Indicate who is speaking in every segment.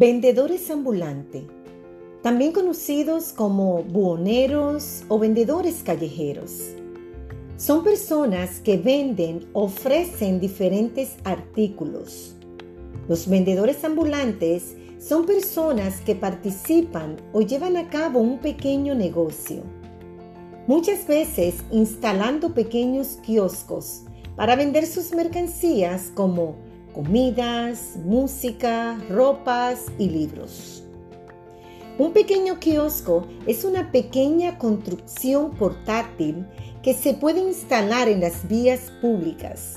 Speaker 1: Vendedores ambulantes, también conocidos como buhoneros o vendedores callejeros. Son personas que venden, ofrecen diferentes artículos. Los vendedores ambulantes son personas que participan o llevan a cabo un pequeño negocio, muchas veces instalando pequeños kioscos para vender sus mercancías como comidas, música, ropas y libros. Un pequeño kiosco es una pequeña construcción portátil que se puede instalar en las vías públicas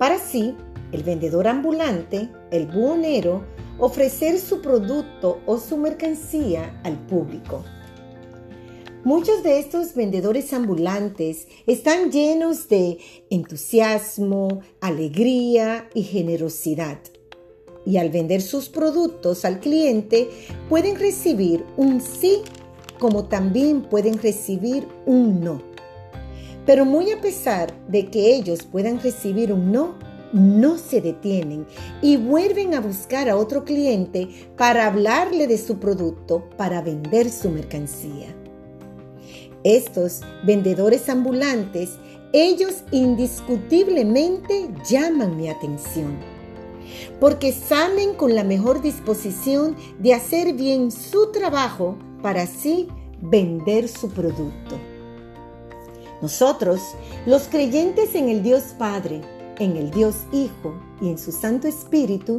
Speaker 1: para así el vendedor ambulante, el buhonero, ofrecer su producto o su mercancía al público. Muchos de estos vendedores ambulantes están llenos de entusiasmo, alegría y generosidad. Y al vender sus productos al cliente pueden recibir un sí como también pueden recibir un no. Pero muy a pesar de que ellos puedan recibir un no, no se detienen y vuelven a buscar a otro cliente para hablarle de su producto, para vender su mercancía. Estos vendedores ambulantes, ellos indiscutiblemente llaman mi atención, porque salen con la mejor disposición de hacer bien su trabajo para así vender su producto. Nosotros, los creyentes en el Dios Padre, en el Dios Hijo y en su Santo Espíritu,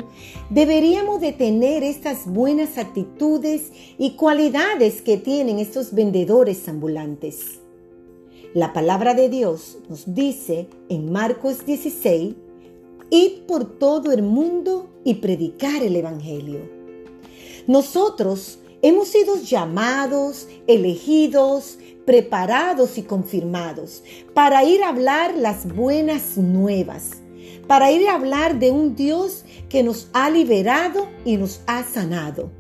Speaker 1: deberíamos de tener estas buenas actitudes y cualidades que tienen estos vendedores ambulantes. La palabra de Dios nos dice en Marcos 16, id por todo el mundo y predicar el Evangelio. Nosotros hemos sido llamados, elegidos, preparados y confirmados para ir a hablar las buenas nuevas, para ir a hablar de un Dios que nos ha liberado y nos ha sanado.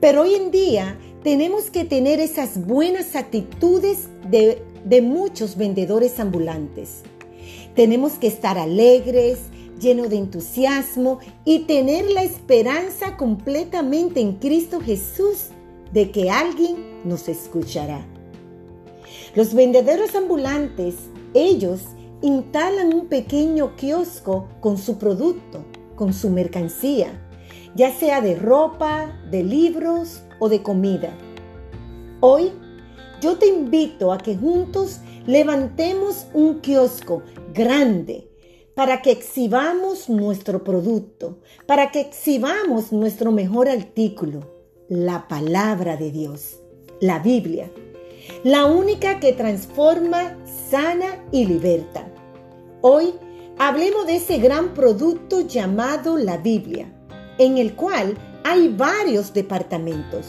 Speaker 1: Pero hoy en día tenemos que tener esas buenas actitudes de, muchos vendedores ambulantes. Tenemos que estar alegres, llenos de entusiasmo y tener la esperanza completamente en Cristo Jesús de que alguien nos escuchará. Los vendedores ambulantes, ellos instalan un pequeño kiosco con su producto, con su mercancía, ya sea de ropa, de libros o de comida. Hoy yo te invito a que juntos levantemos un kiosco grande para que exhibamos nuestro producto, para que exhibamos nuestro mejor artículo, la palabra de Dios, la Biblia la única que transforma, sana y liberta. Hoy hablemos de ese gran producto llamado la Biblia, en el cual hay varios departamentos.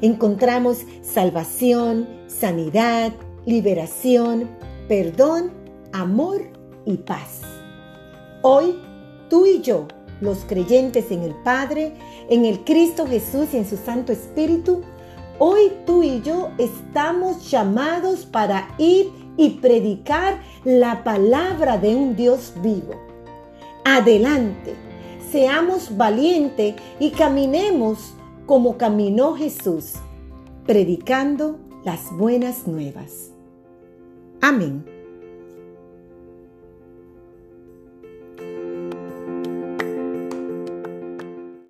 Speaker 1: Encontramos salvación, sanidad, liberación, perdón, amor y paz. Hoy, tú y yo, los creyentes en el Padre, en el Cristo Jesús y en su Santo Espíritu, Hoy tú y yo estamos llamados para ir y predicar la palabra de un Dios vivo. Adelante, seamos valientes y caminemos como caminó Jesús, predicando las buenas nuevas. Amén.